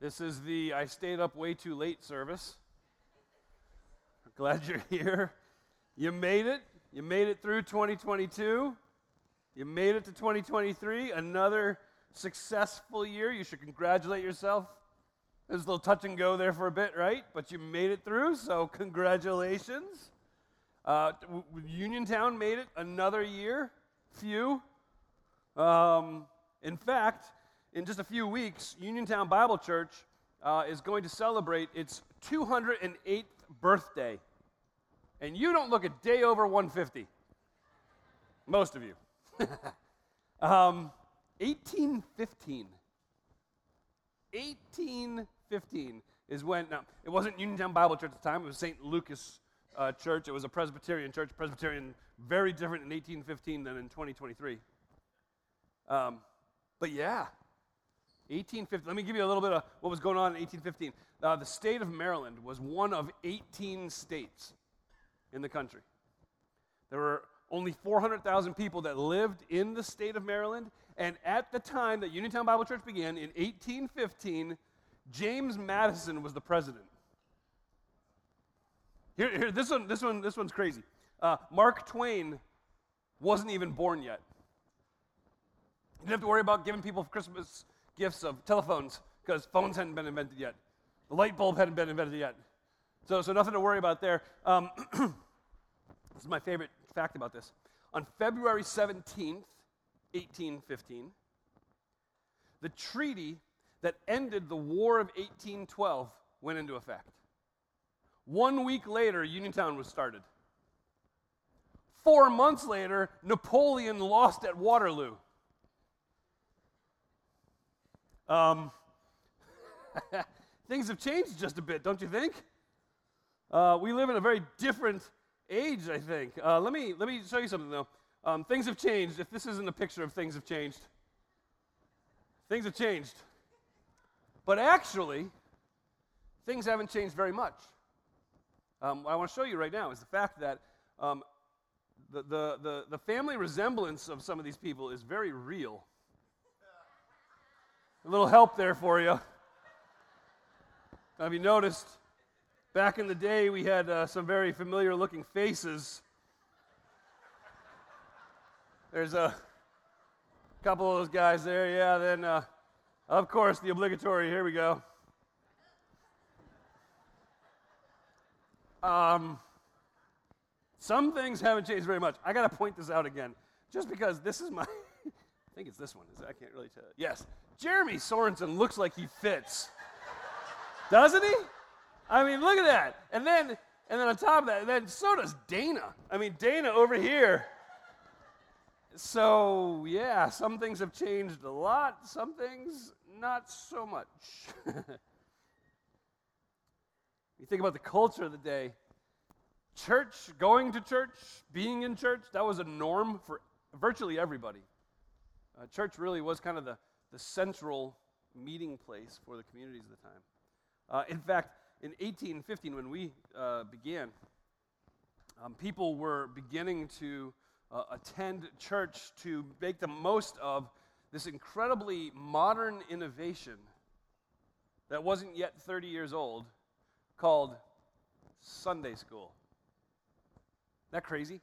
This is the I stayed up way too late service. Glad you're here. You made it. You made it through 2022. You made it to 2023. Another successful year. You should congratulate yourself. There's a little touch and go there for a bit, right? But you made it through, so congratulations. Uh, Uniontown made it another year. Phew. Um, in fact, in just a few weeks, Uniontown Bible Church uh, is going to celebrate its 208th birthday. And you don't look a day over 150. Most of you. um, 1815. 1815 is when, now, it wasn't Uniontown Bible Church at the time, it was St. Lucas uh, Church. It was a Presbyterian church. Presbyterian, very different in 1815 than in 2023. Um, but yeah, 1850. Let me give you a little bit of what was going on in 1815. Uh, the state of Maryland was one of 18 states in the country. There were only 400,000 people that lived in the state of Maryland. And at the time that Uniontown Bible Church began in 1815, James Madison was the president. Here, here this, one, this, one, this one's crazy. Uh, Mark Twain wasn't even born yet. You didn't have to worry about giving people Christmas gifts of telephones because phones hadn't been invented yet. The light bulb hadn't been invented yet. So, so nothing to worry about there. Um, this is my favorite fact about this. On February 17th, 1815, the treaty that ended the War of 1812 went into effect. One week later, Uniontown was started. Four months later, Napoleon lost at Waterloo. Um, things have changed just a bit, don't you think? Uh, we live in a very different age, I think. Uh, let, me, let me show you something, though. Um, things have changed. If this isn't a picture of things have changed, things have changed. But actually, things haven't changed very much. Um, what I want to show you right now is the fact that um, the, the, the, the family resemblance of some of these people is very real. A little help there for you. Have you noticed? Back in the day, we had uh, some very familiar looking faces. There's a couple of those guys there, yeah. Then, uh, of course, the obligatory. Here we go. Um, some things haven't changed very much. I got to point this out again, just because this is my. I think it's this one. I can't really tell. Yes, Jeremy Sorensen looks like he fits. Doesn't he? I mean, look at that. And then, and then on top of that, then so does Dana. I mean, Dana over here. So yeah, some things have changed a lot. Some things not so much. you think about the culture of the day. Church, going to church, being in church, that was a norm for virtually everybody. Uh, church really was kind of the the central meeting place for the communities of the time. Uh, in fact, in 1815, when we uh, began, um, people were beginning to uh, attend church to make the most of this incredibly modern innovation that wasn't yet 30 years old called Sunday school. Isn't that crazy?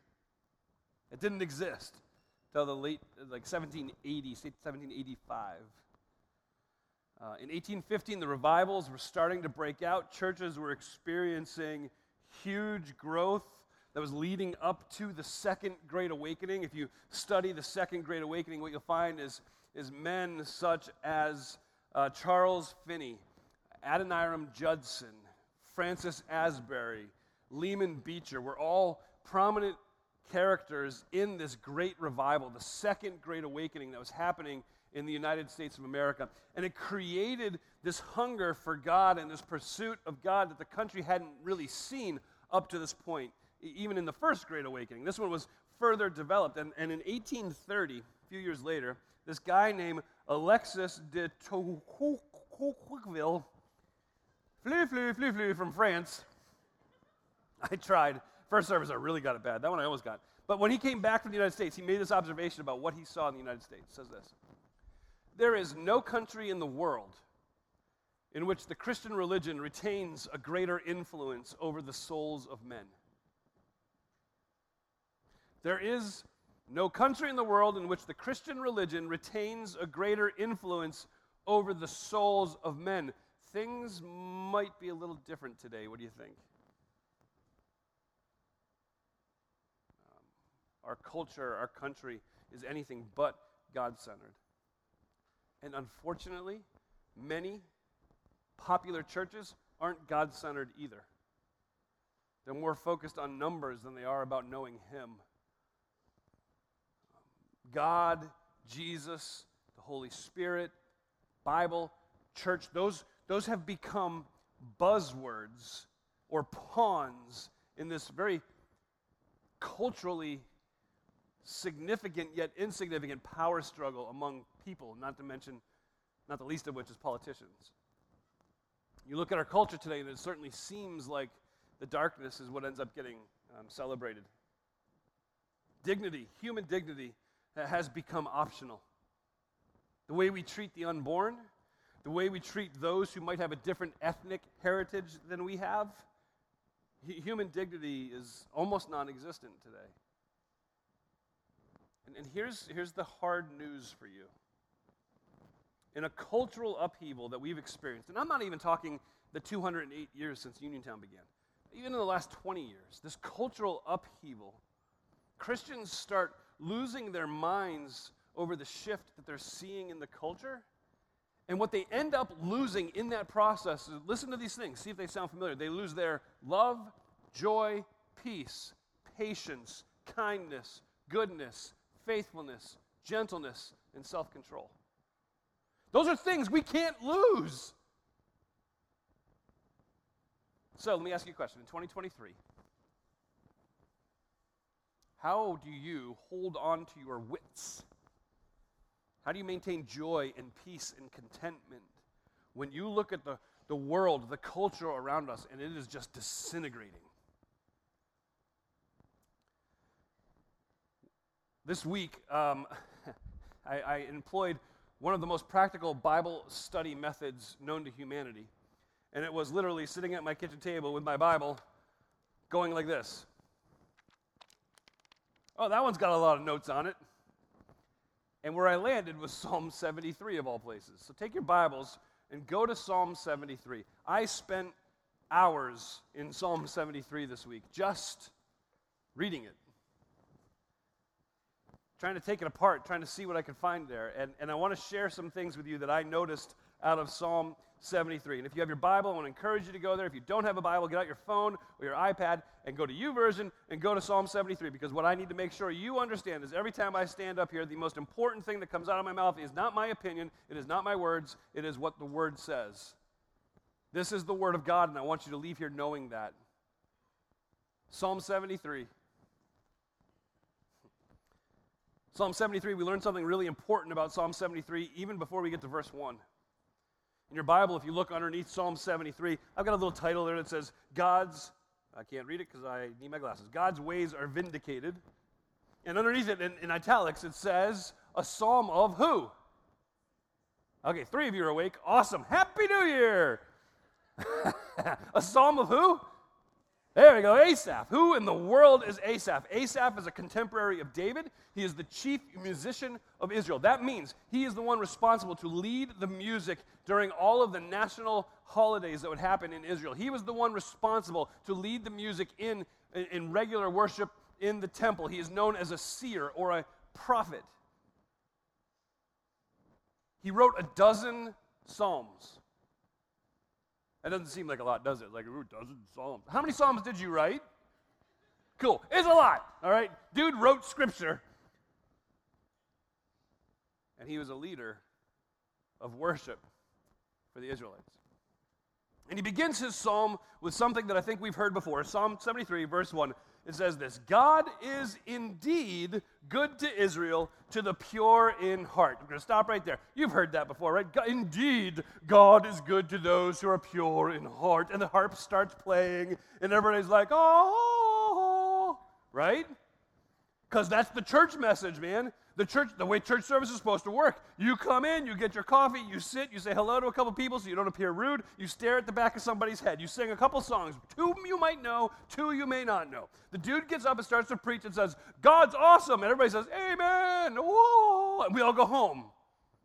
It didn't exist till the late, like 1780, 1785. Uh, in 1815, the revivals were starting to break out. Churches were experiencing huge growth that was leading up to the Second Great Awakening. If you study the Second Great Awakening, what you'll find is, is men such as uh, Charles Finney, Adoniram Judson, Francis Asbury, Lyman Beecher were all prominent characters in this great revival, the second great awakening that was happening in the United States of America. And it created this hunger for God and this pursuit of God that the country hadn't really seen up to this point, even in the first great awakening. This one was further developed. And, and in 1830, a few years later, this guy named Alexis de Tocqueville flew, flew, flew, flew from France. I tried. First service, I really got it bad. That one I almost got. But when he came back from the United States, he made this observation about what he saw in the United States. It says this There is no country in the world in which the Christian religion retains a greater influence over the souls of men. There is no country in the world in which the Christian religion retains a greater influence over the souls of men. Things might be a little different today. What do you think? Our culture, our country is anything but God centered. And unfortunately, many popular churches aren't God centered either. They're more focused on numbers than they are about knowing Him. God, Jesus, the Holy Spirit, Bible, church, those, those have become buzzwords or pawns in this very culturally significant yet insignificant power struggle among people, not to mention, not the least of which is politicians. You look at our culture today, and it certainly seems like the darkness is what ends up getting um, celebrated. Dignity, human dignity, has become optional. The way we treat the unborn, the way we treat those who might have a different ethnic heritage than we have, human dignity is almost non existent today. And, and here's, here's the hard news for you. In a cultural upheaval that we've experienced, and I'm not even talking the 208 years since Uniontown began, even in the last 20 years, this cultural upheaval, Christians start losing their minds over the shift that they're seeing in the culture. And what they end up losing in that process is listen to these things, see if they sound familiar. They lose their love, joy, peace, patience, kindness, goodness, faithfulness, gentleness, and self control. Those are things we can't lose. So let me ask you a question. In 2023, how do you hold on to your wits? How do you maintain joy and peace and contentment when you look at the, the world, the culture around us, and it is just disintegrating? This week, um, I, I employed one of the most practical Bible study methods known to humanity. And it was literally sitting at my kitchen table with my Bible, going like this. Oh, that one's got a lot of notes on it. And where I landed was Psalm 73 of all places. So take your Bibles and go to Psalm 73. I spent hours in Psalm 73 this week just reading it, trying to take it apart, trying to see what I could find there. And, and I want to share some things with you that I noticed out of Psalm 73. And if you have your Bible, I want to encourage you to go there. If you don't have a Bible, get out your phone or your iPad and go to YouVersion and go to Psalm 73 because what I need to make sure you understand is every time I stand up here, the most important thing that comes out of my mouth is not my opinion, it is not my words, it is what the Word says. This is the Word of God, and I want you to leave here knowing that. Psalm 73. Psalm 73, we learned something really important about Psalm 73 even before we get to verse 1. In your Bible, if you look underneath Psalm 73, I've got a little title there that says, God's, I can't read it because I need my glasses, God's ways are vindicated. And underneath it, in, in italics, it says, a psalm of who? Okay, three of you are awake. Awesome. Happy New Year! a psalm of who? There we go, Asaph. Who in the world is Asaph? Asaph is a contemporary of David. He is the chief musician of Israel. That means he is the one responsible to lead the music during all of the national holidays that would happen in Israel. He was the one responsible to lead the music in, in regular worship in the temple. He is known as a seer or a prophet. He wrote a dozen psalms. That doesn't seem like a lot, does it? Like, ooh, dozen psalms. How many psalms did you write? Cool. It's a lot, all right? Dude wrote scripture. And he was a leader of worship for the Israelites. And he begins his psalm with something that I think we've heard before. Psalm 73, verse 1. It says this God is indeed good to Israel, to the pure in heart. We're going to stop right there. You've heard that before, right? God, indeed, God is good to those who are pure in heart. And the harp starts playing, and everybody's like, oh, right? Because that's the church message, man. The church, the way church service is supposed to work. You come in, you get your coffee, you sit, you say hello to a couple people so you don't appear rude, you stare at the back of somebody's head, you sing a couple songs, two you might know, two you may not know. The dude gets up and starts to preach and says, God's awesome, and everybody says, Amen, whoa, and we all go home.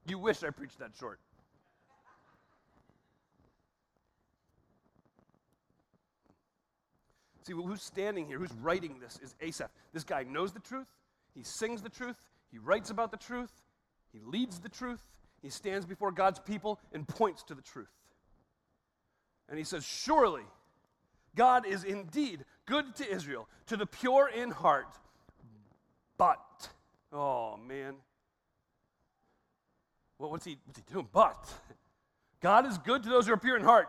You wish I preached that short. See, who's standing here, who's writing this is Asaph. This guy knows the truth, he sings the truth, he writes about the truth, he leads the truth, he stands before God's people and points to the truth. And he says, Surely God is indeed good to Israel, to the pure in heart, but, oh man, well, what's he, what's he doing? But, God is good to those who are pure in heart,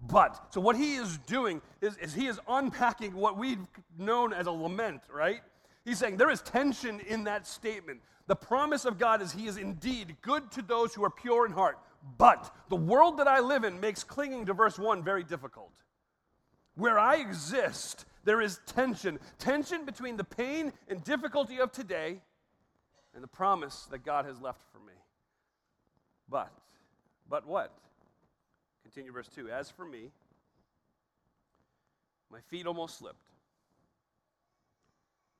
but. So, what he is doing is, is he is unpacking what we've known as a lament, right? He's saying there is tension in that statement. The promise of God is he is indeed good to those who are pure in heart. But the world that I live in makes clinging to verse 1 very difficult. Where I exist, there is tension tension between the pain and difficulty of today and the promise that God has left for me. But, but what? Continue verse 2. As for me, my feet almost slipped.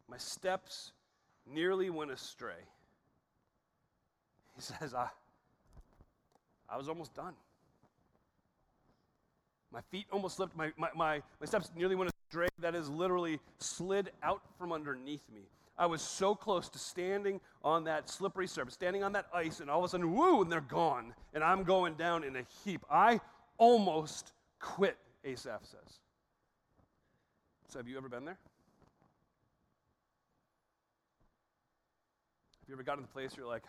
My steps nearly went astray. He says, I, I was almost done. My feet almost slipped. My, my, my, my steps nearly went astray. That is literally slid out from underneath me. I was so close to standing on that slippery surface, standing on that ice, and all of a sudden, woo, and they're gone. And I'm going down in a heap. I almost quit, Asaph says. So, have you ever been there? Have you ever gotten to the place where you're like,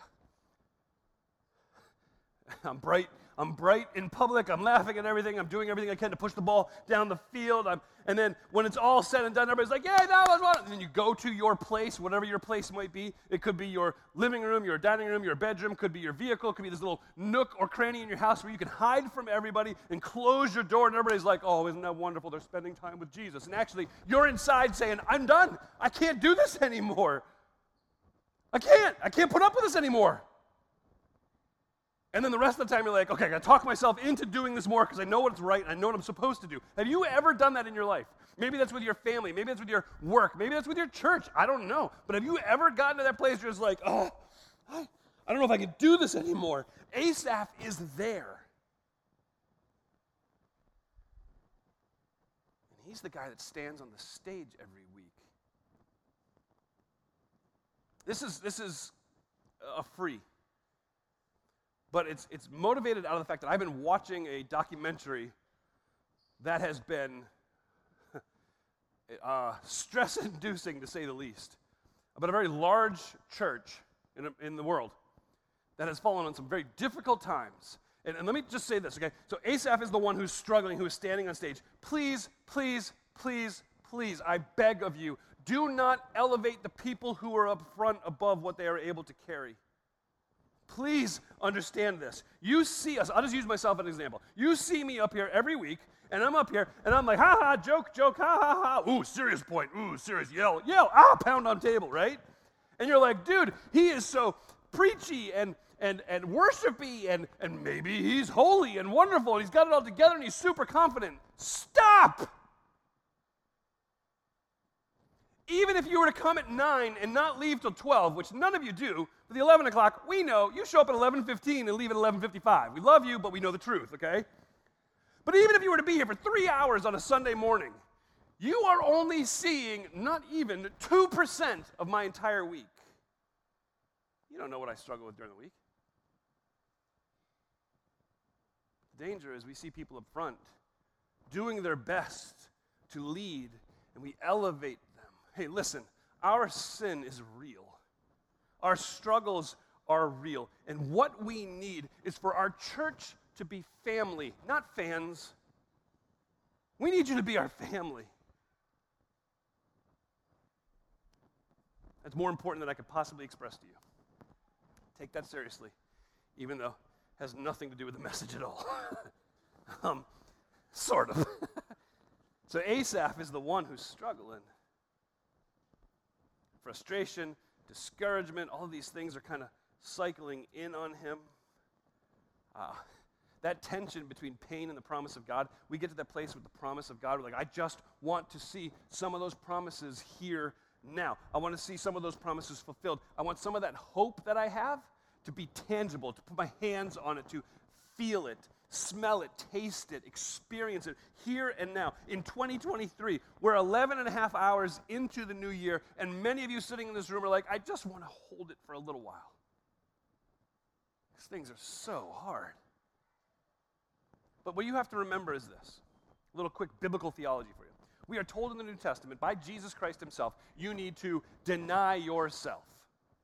I'm bright, I'm bright in public, I'm laughing at everything, I'm doing everything I can to push the ball down the field. I'm, and then when it's all said and done, everybody's like, yeah, that was one. And then you go to your place, whatever your place might be. It could be your living room, your dining room, your bedroom, could be your vehicle, could be this little nook or cranny in your house where you can hide from everybody and close your door, and everybody's like, oh, isn't that wonderful? They're spending time with Jesus. And actually, you're inside saying, I'm done. I can't do this anymore. I can't. I can't put up with this anymore. And then the rest of the time, you're like, okay, I gotta talk myself into doing this more because I know what's right and I know what I'm supposed to do. Have you ever done that in your life? Maybe that's with your family, maybe that's with your work, maybe that's with your church. I don't know. But have you ever gotten to that place where it's like, oh, I don't know if I can do this anymore? Asaph is there. And he's the guy that stands on the stage every week. This is, this is a free but it's, it's motivated out of the fact that I've been watching a documentary that has been uh, stress inducing, to say the least, about a very large church in, in the world that has fallen on some very difficult times. And, and let me just say this, okay? So Asaph is the one who's struggling, who is standing on stage. Please, please, please, please, I beg of you, do not elevate the people who are up front above what they are able to carry. Please understand this. You see us, I'll just use myself as an example. You see me up here every week, and I'm up here, and I'm like, ha ha, joke, joke, ha ha ha. Ooh, serious point. Ooh, serious, yell, yell, ah, pound on table, right? And you're like, dude, he is so preachy and and and worshipy and and maybe he's holy and wonderful and he's got it all together and he's super confident. Stop! Even if you were to come at 9 and not leave till 12, which none of you do, for the 11 o'clock, we know you show up at 11.15 and leave at 11.55. We love you, but we know the truth, okay? But even if you were to be here for three hours on a Sunday morning, you are only seeing not even 2% of my entire week. You don't know what I struggle with during the week. The danger is we see people up front doing their best to lead, and we elevate Hey, listen, our sin is real. Our struggles are real. And what we need is for our church to be family, not fans. We need you to be our family. That's more important than I could possibly express to you. Take that seriously, even though it has nothing to do with the message at all. um, sort of. so Asaph is the one who's struggling frustration, discouragement, all these things are kind of cycling in on him. Uh, that tension between pain and the promise of God, we get to that place with the promise of God. We're like, I just want to see some of those promises here now. I want to see some of those promises fulfilled. I want some of that hope that I have to be tangible, to put my hands on it, to feel it, smell it, taste it, experience it here and now. In 2023, we're 11 and a half hours into the new year, and many of you sitting in this room are like, I just want to hold it for a little while. These things are so hard. But what you have to remember is this a little quick biblical theology for you. We are told in the New Testament by Jesus Christ himself, you need to deny yourself.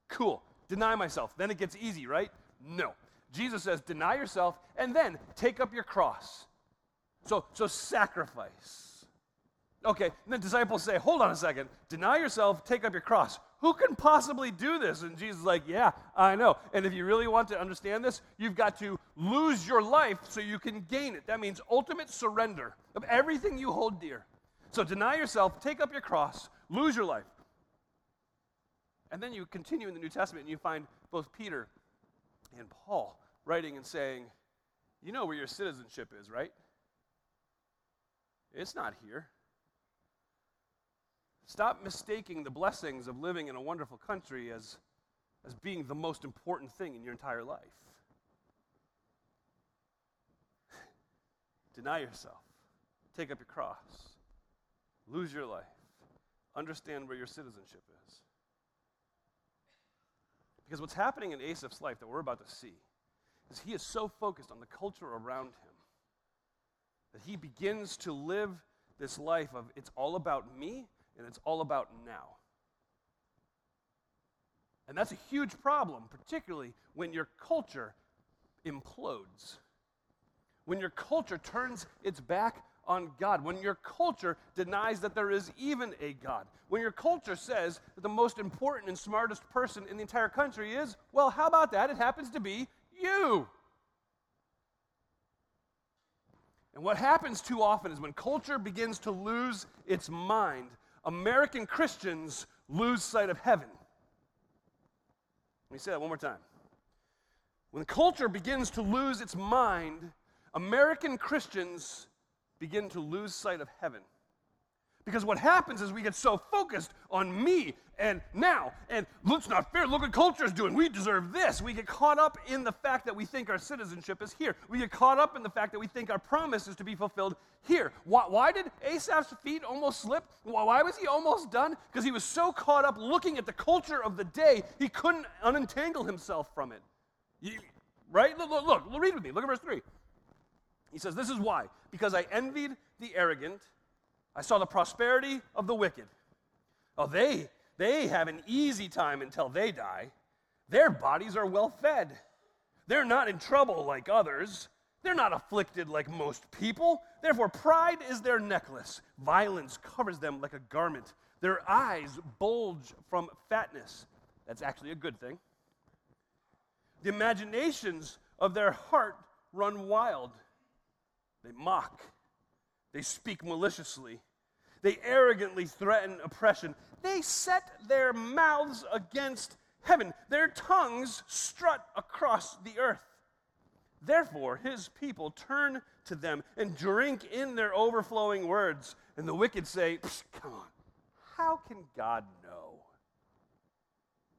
Cool. Deny myself. Then it gets easy, right? No. Jesus says, deny yourself and then take up your cross. So, so sacrifice. Okay, and the disciples say, hold on a second. Deny yourself, take up your cross. Who can possibly do this? And Jesus is like, yeah, I know. And if you really want to understand this, you've got to lose your life so you can gain it. That means ultimate surrender of everything you hold dear. So deny yourself, take up your cross, lose your life. And then you continue in the New Testament and you find both Peter and Paul writing and saying, You know where your citizenship is, right? It's not here. Stop mistaking the blessings of living in a wonderful country as, as being the most important thing in your entire life. Deny yourself, take up your cross, lose your life, understand where your citizenship is. Because what's happening in Asaph's life that we're about to see is he is so focused on the culture around him that he begins to live this life of it's all about me and it's all about now. And that's a huge problem, particularly when your culture implodes. When your culture turns its back on God, when your culture denies that there is even a God, when your culture says that the most important and smartest person in the entire country is, well, how about that? It happens to be you. And what happens too often is when culture begins to lose its mind, American Christians lose sight of heaven. Let me say that one more time. When culture begins to lose its mind, American Christians begin to lose sight of heaven. Because what happens is we get so focused on me and now, and it's not fair. Look what culture is doing. We deserve this. We get caught up in the fact that we think our citizenship is here. We get caught up in the fact that we think our promise is to be fulfilled here. Why, why did Asaph's feet almost slip? Why, why was he almost done? Because he was so caught up looking at the culture of the day, he couldn't unentangle himself from it. You, right? Look, look, look, read with me. Look at verse 3. He says, This is why. Because I envied the arrogant, I saw the prosperity of the wicked. Oh, they, they have an easy time until they die. Their bodies are well fed. They're not in trouble like others. They're not afflicted like most people. Therefore, pride is their necklace. Violence covers them like a garment. Their eyes bulge from fatness. That's actually a good thing. The imaginations of their heart run wild. They mock, they speak maliciously, they arrogantly threaten oppression. They set their mouths against heaven, their tongues strut across the earth. Therefore, his people turn to them and drink in their overflowing words. And the wicked say, Come on, how can God know?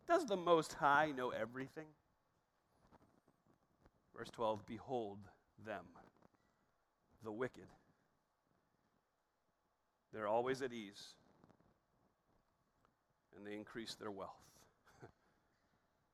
Does the Most High know everything? Verse 12 Behold them the wicked. They're always at ease, and they increase their wealth. I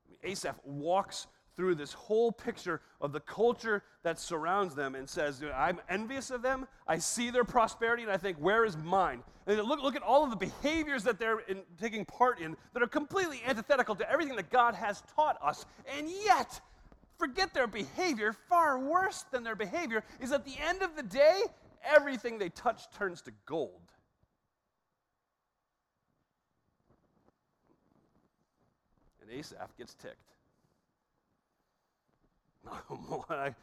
mean, Asaph walks through this whole picture of the culture that surrounds them and says, I'm envious of them. I see their prosperity and I think, where is mine? And look, look at all of the behaviors that they're in, taking part in that are completely antithetical to everything that God has taught us. And yet, forget their behavior, far worse than their behavior is at the end of the day, everything they touch turns to gold. And Asaph gets ticked. I,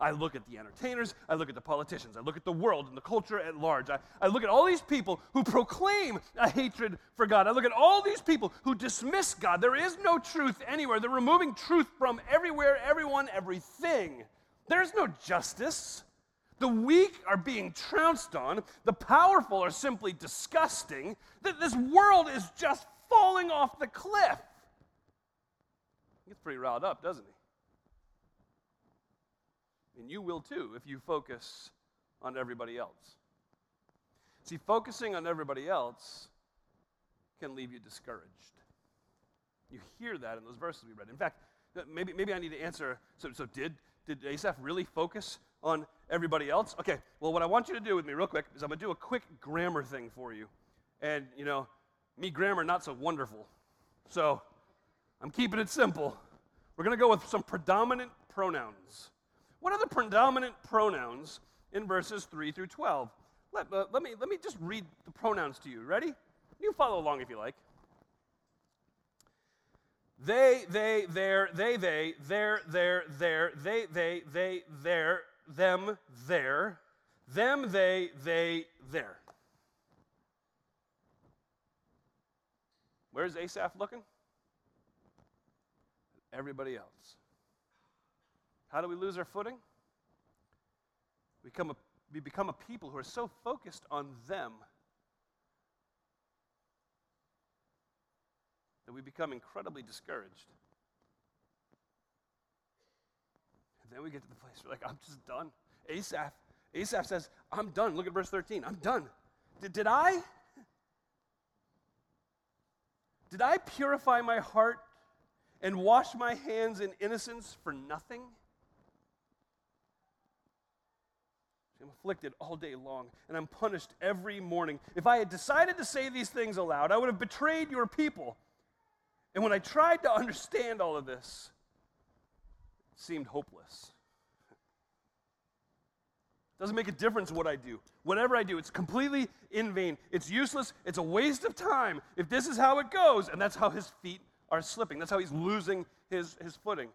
I, look at the entertainers, I look at the politicians, I look at the world and the culture at large. I, I look at all these people who proclaim a hatred for God. I look at all these people who dismiss God. There is no truth anywhere. They're removing truth from everywhere, everyone, everything. There is no justice. The weak are being trounced on, the powerful are simply disgusting. That This world is just falling off the cliff. He gets pretty riled up, doesn't he? And you will too if you focus on everybody else. See, focusing on everybody else can leave you discouraged. You hear that in those verses we read. In fact, uh, maybe, maybe I need to answer. So, so did, did Asaph really focus on everybody else? Okay, well, what I want you to do with me, real quick, is I'm going to do a quick grammar thing for you. And, you know, me, grammar, not so wonderful. So I'm keeping it simple. We're going to go with some predominant pronouns. What are the predominant pronouns in verses 3 through 12? Let, uh, let, me, let me just read the pronouns to you. Ready? You follow along if you like. They, they, their, they, they, their, their, their, they, they, they, their, them, their, them, they, they, their. Where's Asaph looking? Everybody else. How do we lose our footing? We become a, we become a people who are so focused on them that we become incredibly discouraged. And then we get to the place where, like, I'm just done. Asaph, Asaph says, I'm done. Look at verse 13. I'm done. Did, did I? Did I purify my heart and wash my hands in innocence for nothing? I'm afflicted all day long, and I'm punished every morning. If I had decided to say these things aloud, I would have betrayed your people. And when I tried to understand all of this, it seemed hopeless. It doesn't make a difference what I do. Whatever I do, it's completely in vain. It's useless. It's a waste of time if this is how it goes. And that's how his feet are slipping. That's how he's losing his, his footing.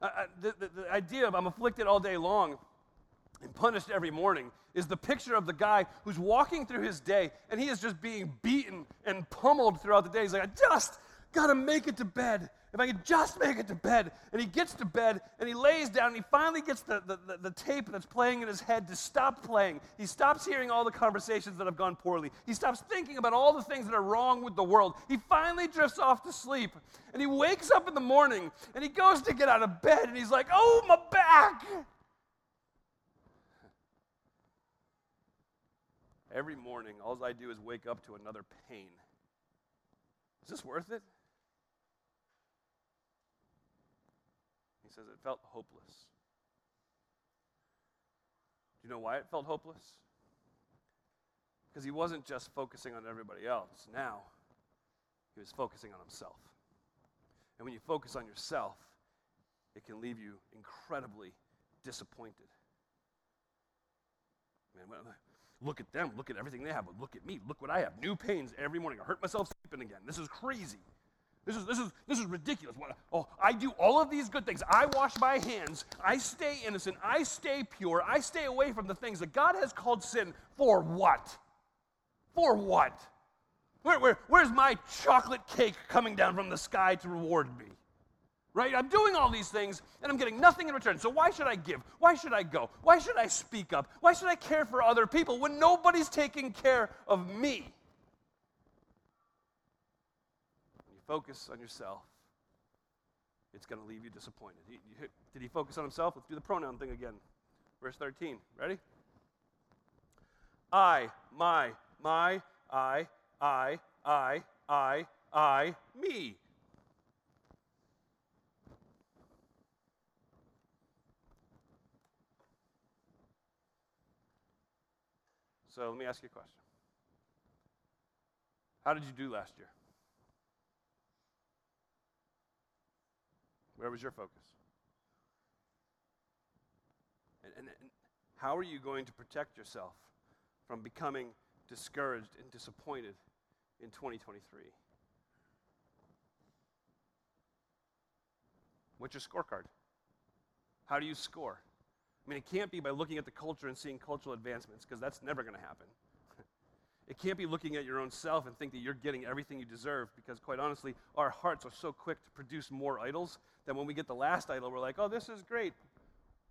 Uh, the, the, the idea of I'm afflicted all day long and punished every morning is the picture of the guy who's walking through his day and he is just being beaten and pummeled throughout the day. He's like, I just got to make it to bed. If I could just make it to bed. And he gets to bed and he lays down and he finally gets the, the, the, the, tape that's playing in his head to stop playing. He stops hearing all the conversations that have gone poorly. He stops thinking about all the things that are wrong with the world. He finally drifts off to sleep. And he wakes up in the morning and he goes to get out of bed and he's like, oh, my back. Every morning, all I do is wake up to another pain. Is this worth it? He says it felt hopeless. Do you know why it felt hopeless? Because he wasn't just focusing on everybody else. Now, he was focusing on himself. And when you focus on yourself, it can leave you incredibly disappointed. Man, Look at them. Look at everything they have. Look at me. Look what I have. New pains every morning. I hurt myself sleeping again. This is crazy. This is, this is, this is ridiculous. What, oh, I do all of these good things. I wash my hands. I stay innocent. I stay pure. I stay away from the things that God has called sin. For what? For what? Where, where, where's my chocolate cake coming down from the sky to reward me? right? I'm doing all these things and I'm getting nothing in return. So why should I give? Why should I go? Why should I speak up? Why should I care for other people when nobody's taking care of me? When you focus on yourself, it's going to leave you disappointed. He, you, did he focus on himself? Let's do the pronoun thing again. Verse 13. Ready? I, my, my, I, I, I, I, I, me. So let me ask you a question. How did you do last year? Where was your focus? And, and, and, how are you going to protect yourself from becoming discouraged and disappointed in 2023? What's your scorecard? How do you score? I mean, it can't be by looking at the culture and seeing cultural advancements, because that's never going to happen. It can't be looking at your own self and think that you're getting everything you deserve, because quite honestly, our hearts are so quick to produce more idols that when we get the last idol, we're like, oh, this is great.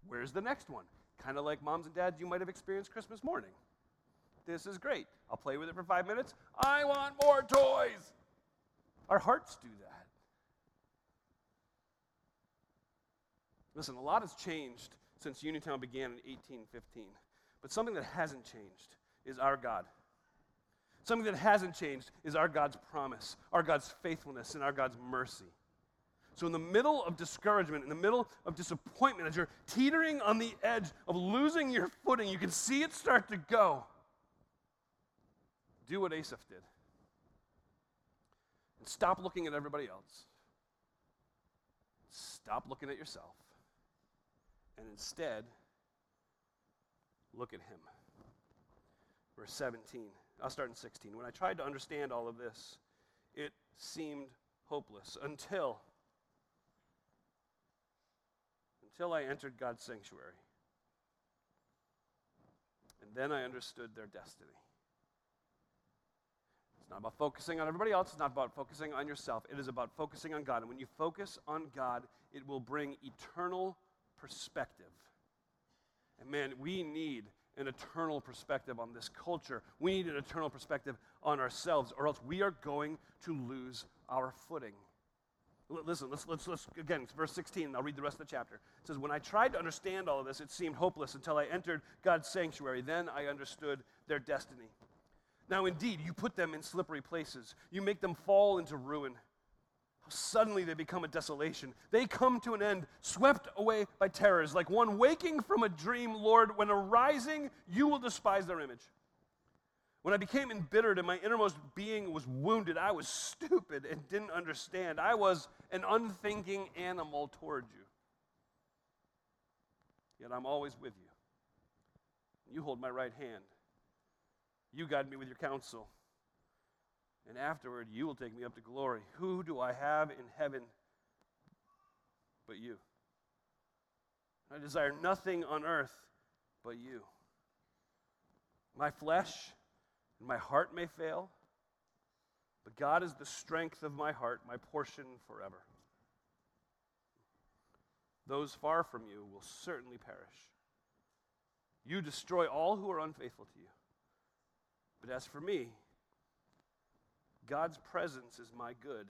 Where's the next one? Kind of like moms and dads, you might have experienced Christmas morning. This is great. I'll play with it for five minutes. I want more toys. Our hearts do that. Listen, a lot has changed since Uniontown began in 1815. But something that hasn't changed is our God. Something that hasn't changed is our God's promise, our God's faithfulness, and our God's mercy. So, in the middle of discouragement, in the middle of disappointment, as you're teetering on the edge of losing your footing, you can see it start to go. Do what Asaph did. And stop looking at everybody else. Stop looking at yourself and instead look at him. Verse 17. I'll start in 16. When I tried to understand all of this, it seemed hopeless until until I entered God's sanctuary. And then I understood their destiny. It's not about focusing on everybody else. It's not about focusing on yourself. It is about focusing on God. And when you focus on God, it will bring eternal perspective. And man, we need an eternal perspective on this culture. We need an eternal perspective on ourselves, or else we are going to lose our footing. L- listen, let's, let's, let's, again, verse 16, I'll read the rest of the chapter. It says, When I tried to understand all of this, it seemed hopeless until I entered God's sanctuary. Then I understood their destiny. Now, indeed, you put them in slippery places, you make them fall into ruin. Suddenly they become a desolation. They come to an end, swept away by terrors, like one waking from a dream, Lord. When arising, you will despise their image. When I became embittered and my innermost being was wounded, I was stupid and didn't understand. I was an unthinking animal toward you. Yet I'm always with you. You hold my right hand. You guide me with your counsel and afterward you will take me up to glory. Who do I have in heaven but you? I desire nothing on earth but you. My flesh and my heart may fail, but God is the strength of my heart, my portion forever. Those far from you will certainly perish. You destroy all who are unfaithful to you. But as for me, God's presence is my good.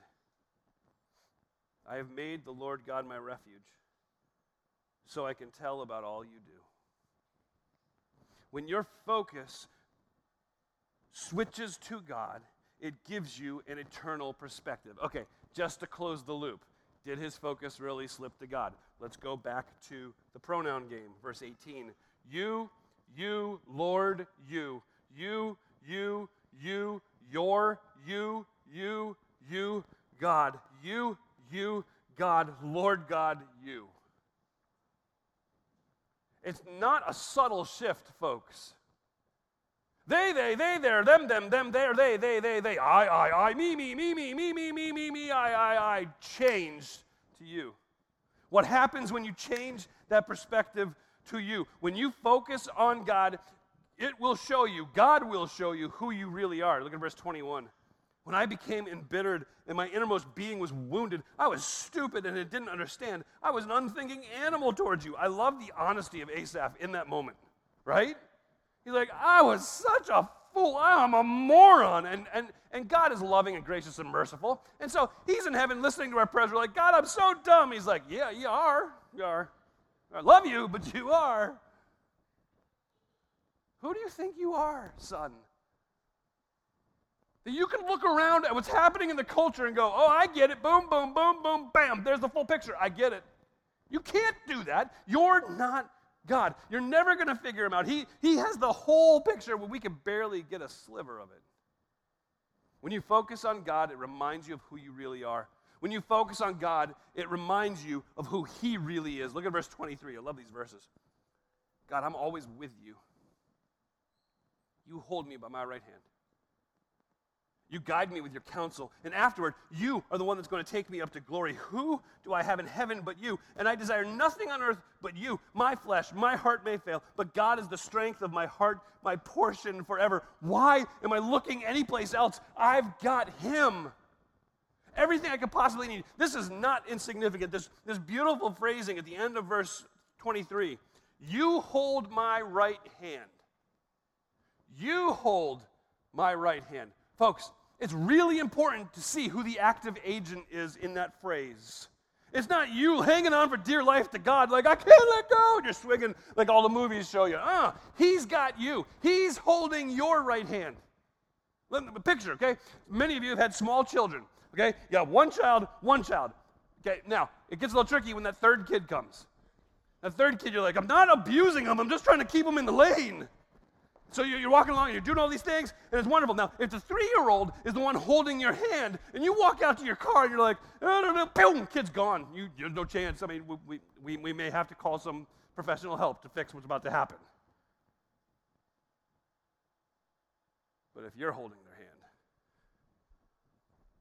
I have made the Lord God my refuge, so I can tell about all you do. When your focus switches to God, it gives you an eternal perspective. Okay, just to close the loop, did his focus really slip to God? Let's go back to the pronoun game, verse 18. You, you, Lord, you, you, you, you, your, you, you, you, God. You, you, God, Lord God, you. It's not a subtle shift, folks. They, they, they, there, them, them, them, there, they, they, they, they, I, I, I, me, me, me, me, me, me, me, me, me, I, I, I, changed to you. What happens when you change that perspective to you? When you focus on God, it will show you, God will show you who you really are. Look at verse 21. When I became embittered and my innermost being was wounded, I was stupid and it didn't understand. I was an unthinking animal towards you. I love the honesty of Asaph in that moment, right? He's like, I was such a fool. I'm a moron. And, and, and God is loving and gracious and merciful. And so he's in heaven listening to our prayers. We're like, God, I'm so dumb. He's like, Yeah, you are. You are. I love you, but you are. Who do you think you are, son? That you can look around at what's happening in the culture and go, oh, I get it. Boom, boom, boom, boom, bam. There's the full picture. I get it. You can't do that. You're not God. You're never going to figure him out. He, he has the whole picture when we can barely get a sliver of it. When you focus on God, it reminds you of who you really are. When you focus on God, it reminds you of who He really is. Look at verse 23. I love these verses. God, I'm always with you. You hold me by my right hand. You guide me with your counsel, and afterward, you are the one that's going to take me up to glory. Who do I have in heaven but you? And I desire nothing on earth but you. My flesh, my heart may fail, but God is the strength of my heart, my portion forever. Why am I looking anyplace else? I've got Him. Everything I could possibly need. This is not insignificant. This, this beautiful phrasing at the end of verse 23 You hold my right hand. You hold my right hand. Folks, it's really important to see who the active agent is in that phrase. It's not you hanging on for dear life to God, like, I can't let go. You're swinging like all the movies show you. Uh, he's got you. He's holding your right hand. Let me picture, okay? Many of you have had small children, okay? You got one child, one child. Okay, now, it gets a little tricky when that third kid comes. That third kid, you're like, I'm not abusing him, I'm just trying to keep him in the lane. So you're walking along and you're doing all these things, and it's wonderful. Now, if the three year old is the one holding your hand, and you walk out to your car and you're like, oh, boom, kid's gone. You, there's no chance. I mean, we, we, we may have to call some professional help to fix what's about to happen. But if you're holding their hand,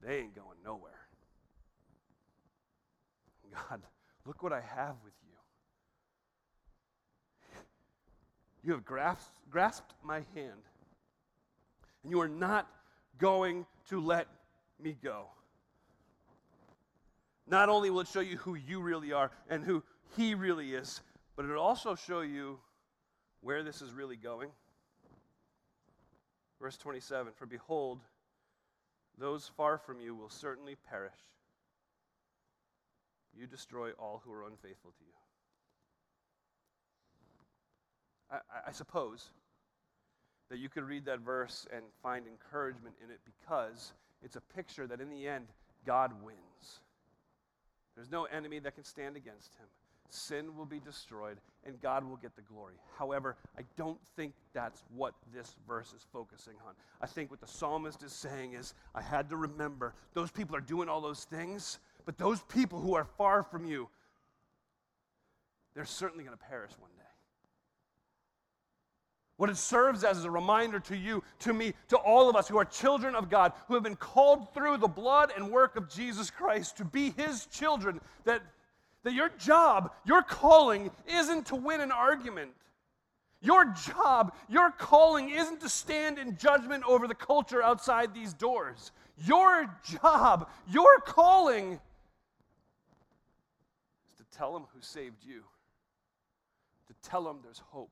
they ain't going nowhere. God, look what I have with you. Have grasped, grasped my hand, and you are not going to let me go. Not only will it show you who you really are and who he really is, but it'll also show you where this is really going. Verse 27 For behold, those far from you will certainly perish. You destroy all who are unfaithful to you. I, I suppose that you could read that verse and find encouragement in it because it's a picture that in the end, God wins. There's no enemy that can stand against him. Sin will be destroyed and God will get the glory. However, I don't think that's what this verse is focusing on. I think what the psalmist is saying is I had to remember those people are doing all those things, but those people who are far from you, they're certainly going to perish one day. What it serves as is a reminder to you, to me, to all of us who are children of God, who have been called through the blood and work of Jesus Christ to be His children, that, that your job, your calling, isn't to win an argument. Your job, your calling isn't to stand in judgment over the culture outside these doors. Your job, your calling is to tell them who saved you, to tell them there's hope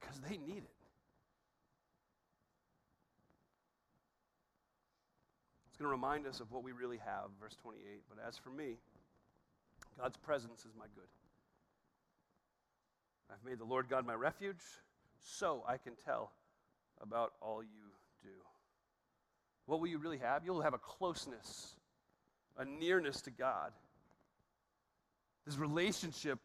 because they need it. It's going to remind us of what we really have, verse 28. But as for me, God's presence is my good. I've made the Lord God my refuge, so I can tell about all you do. What will you really have? You'll have a closeness, a nearness to God. This relationship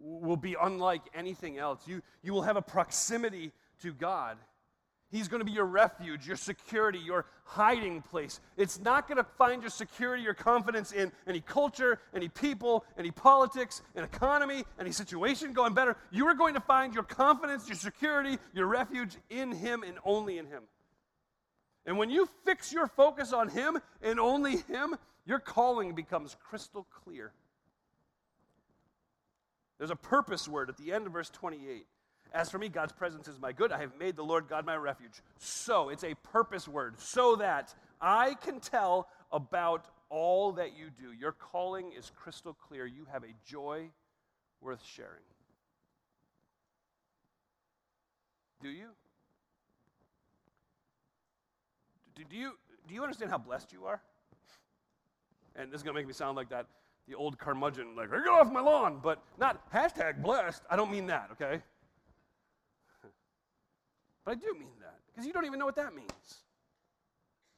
will be unlike anything else. You, you will have a proximity to God. He's going to be your refuge, your security, your hiding place. It's not going to find your security, your confidence in any culture, any people, any politics, an economy, any situation going better. You are going to find your confidence, your security, your refuge in Him and only in Him. And when you fix your focus on Him and only Him, your calling becomes crystal clear. There's a purpose word at the end of verse 28. As for me, God's presence is my good. I have made the Lord God my refuge. So, it's a purpose word, so that I can tell about all that you do. Your calling is crystal clear. You have a joy worth sharing. Do you? Do, you do you understand how blessed you are? And this is going to make me sound like that the old curmudgeon, like, get off my lawn, but not hashtag blessed. I don't mean that, okay? But I do mean that, because you don't even know what that means.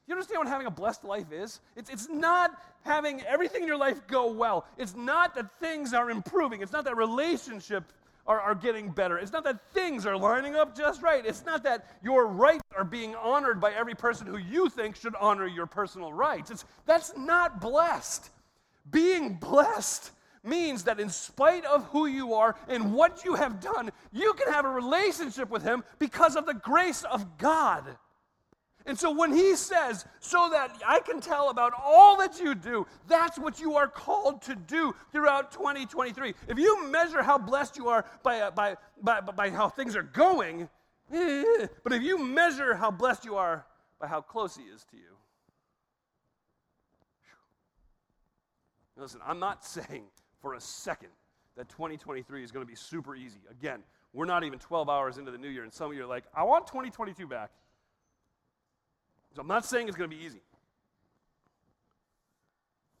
You understand what having a blessed life is? It's, it's not having everything in your life go well. It's not that things are improving. It's not that relationships are, are getting better. It's not that things are lining up just right. It's not that your rights are being honored by every person who you think should honor your personal rights. It's, that's not blessed. Being blessed means that in spite of who you are and what you have done, you can have a relationship with Him because of the grace of God. And so when he says, so that I can tell about all that you do, that's what you are called to do throughout 2023. If you measure how blessed you are by, uh, by, by, by how things are going, eh, but if you measure how blessed you are by how close he is to you. Listen, I'm not saying for a second that 2023 is going to be super easy. Again, we're not even 12 hours into the new year, and some of you are like, I want 2022 back. So I'm not saying it's going to be easy.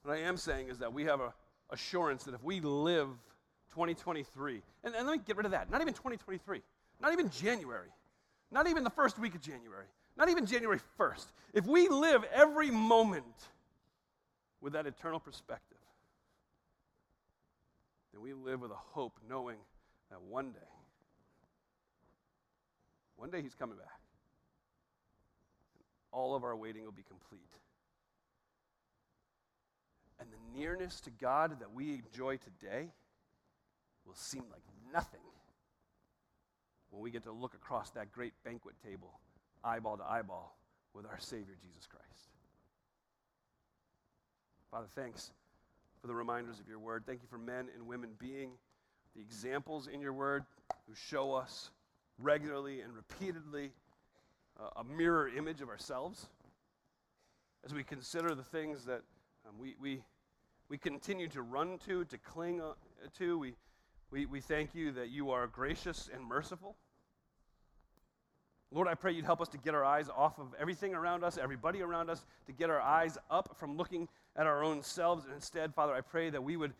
What I am saying is that we have a assurance that if we live 2023, and, and let me get rid of that, not even 2023, not even January, not even the first week of January, not even January 1st, if we live every moment with that eternal perspective, then we live with a hope knowing that one day, one day he's coming back all of our waiting will be complete. And the nearness to God that we enjoy today will seem like nothing when we get to look across that great banquet table, eyeball to eyeball, with our Savior Jesus Christ. Father, thanks for the reminders of your word. Thank you for men and women being the examples in your word who show us regularly and repeatedly a mirror image of ourselves as we consider the things that um, we, we, we continue to run to, to cling uh, to. We, we, we thank you that you are gracious and merciful. Lord, I pray you'd help us to get our eyes off of everything around us, everybody around us, to get our eyes up from looking at our own selves. And instead, Father, I pray that we would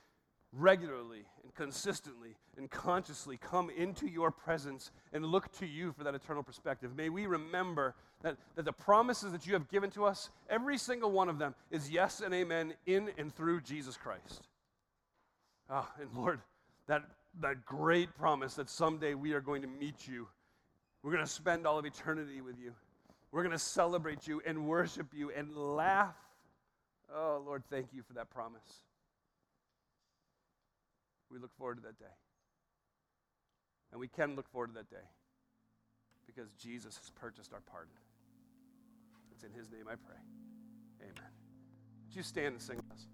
regularly and consistently and consciously come into your presence and look to you for that eternal perspective. May we remember that, that the promises that you have given to us, every single one of them, is yes and amen in and through Jesus Christ. Ah, and Lord, that, that great promise that someday we are going to meet you. We're going to spend all of eternity with you. We're going to celebrate you and worship you and laugh. Oh, Lord, thank you for that promise. We look forward to that day. And we can look forward to that day because Jesus has purchased our pardon. It's in his name I pray. Amen. Would you stand and sing with us?